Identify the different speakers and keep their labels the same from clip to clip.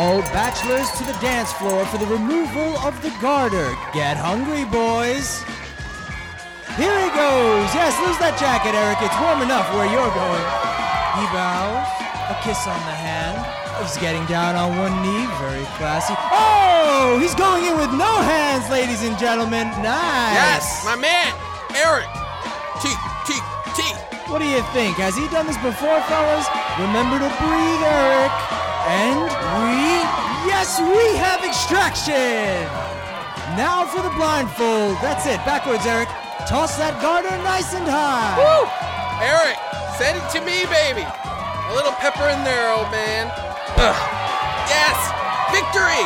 Speaker 1: All bachelors to the dance floor for the removal of the garter. Get hungry, boys. Here he goes. Yes, lose that jacket, Eric. It's warm enough where you're going. He bows. A kiss on the hand. He's getting down on one knee. Very classy. Oh, he's going in with no hands, ladies and gentlemen. Nice.
Speaker 2: Yes, my man, Eric. T, T, T.
Speaker 1: What do you think? Has he done this before, fellas? Remember to breathe, Eric. We have extraction. Now for the blindfold. That's it. Backwards, Eric. Toss that garter nice and high.
Speaker 2: Woo! Eric, send it to me, baby. A little pepper in there, old man. Ugh. Yes, victory!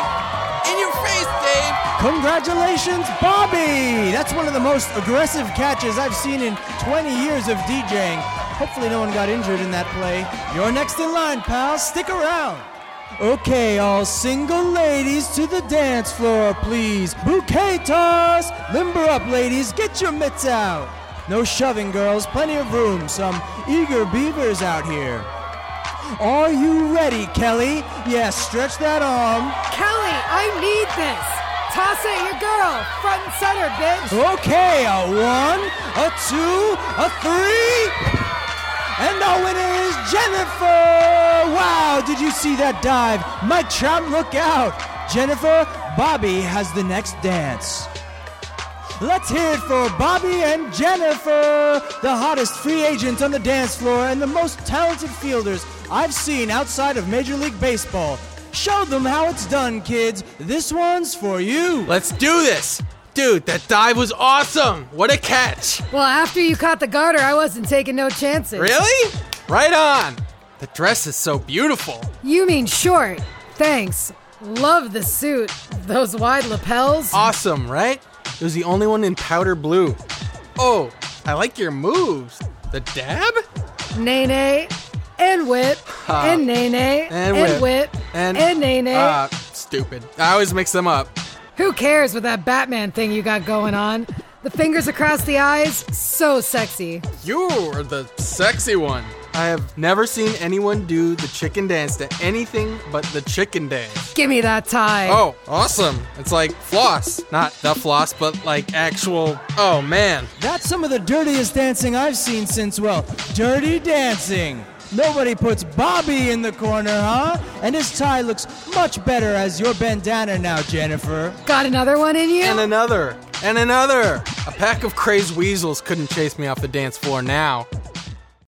Speaker 2: In your face, Dave.
Speaker 1: Congratulations, Bobby! That's one of the most aggressive catches I've seen in 20 years of DJing. Hopefully, no one got injured in that play. You're next in line, pal. Stick around. Okay, all single ladies to the dance floor, please. Bouquet toss! Limber up, ladies. Get your mitts out. No shoving, girls. Plenty of room. Some eager beavers out here. Are you ready, Kelly? Yes, stretch that arm.
Speaker 3: Kelly, I need this. Toss it, your girl. Front and center, bitch.
Speaker 1: Okay, a one, a two, a three. And our winner is Jennifer! Wow, did you see that dive? Mike Trout, look out! Jennifer, Bobby has the next dance. Let's hear it for Bobby and Jennifer, the hottest free agents on the dance floor and the most talented fielders I've seen outside of Major League Baseball. Show them how it's done, kids. This one's for you.
Speaker 2: Let's do this. Dude, that dive was awesome. What a catch.
Speaker 3: Well, after you caught the garter, I wasn't taking no chances.
Speaker 2: Really? Right on. The dress is so beautiful.
Speaker 3: You mean short. Thanks. Love the suit. Those wide lapels.
Speaker 2: Awesome, right? It was the only one in powder blue. Oh, I like your moves. The dab?
Speaker 3: Nae nae. And whip. and nae nae.
Speaker 2: and
Speaker 3: whip.
Speaker 2: whip.
Speaker 3: And,
Speaker 2: And-
Speaker 3: nae nae.
Speaker 2: Ah, stupid. I always mix them up.
Speaker 3: Who cares with that Batman thing you got going on? The fingers across the eyes, so sexy.
Speaker 2: You're the sexy one. I have never seen anyone do the chicken dance to anything but the chicken dance.
Speaker 3: Give me that tie.
Speaker 2: Oh, awesome. It's like floss. Not the floss, but like actual. Oh, man.
Speaker 1: That's some of the dirtiest dancing I've seen since, well, dirty dancing. Nobody puts Bobby in the corner, huh? And his tie looks much better as your bandana now, Jennifer.
Speaker 3: Got another one in you?
Speaker 2: And another. And another. A pack of crazed weasels couldn't chase me off the dance floor now.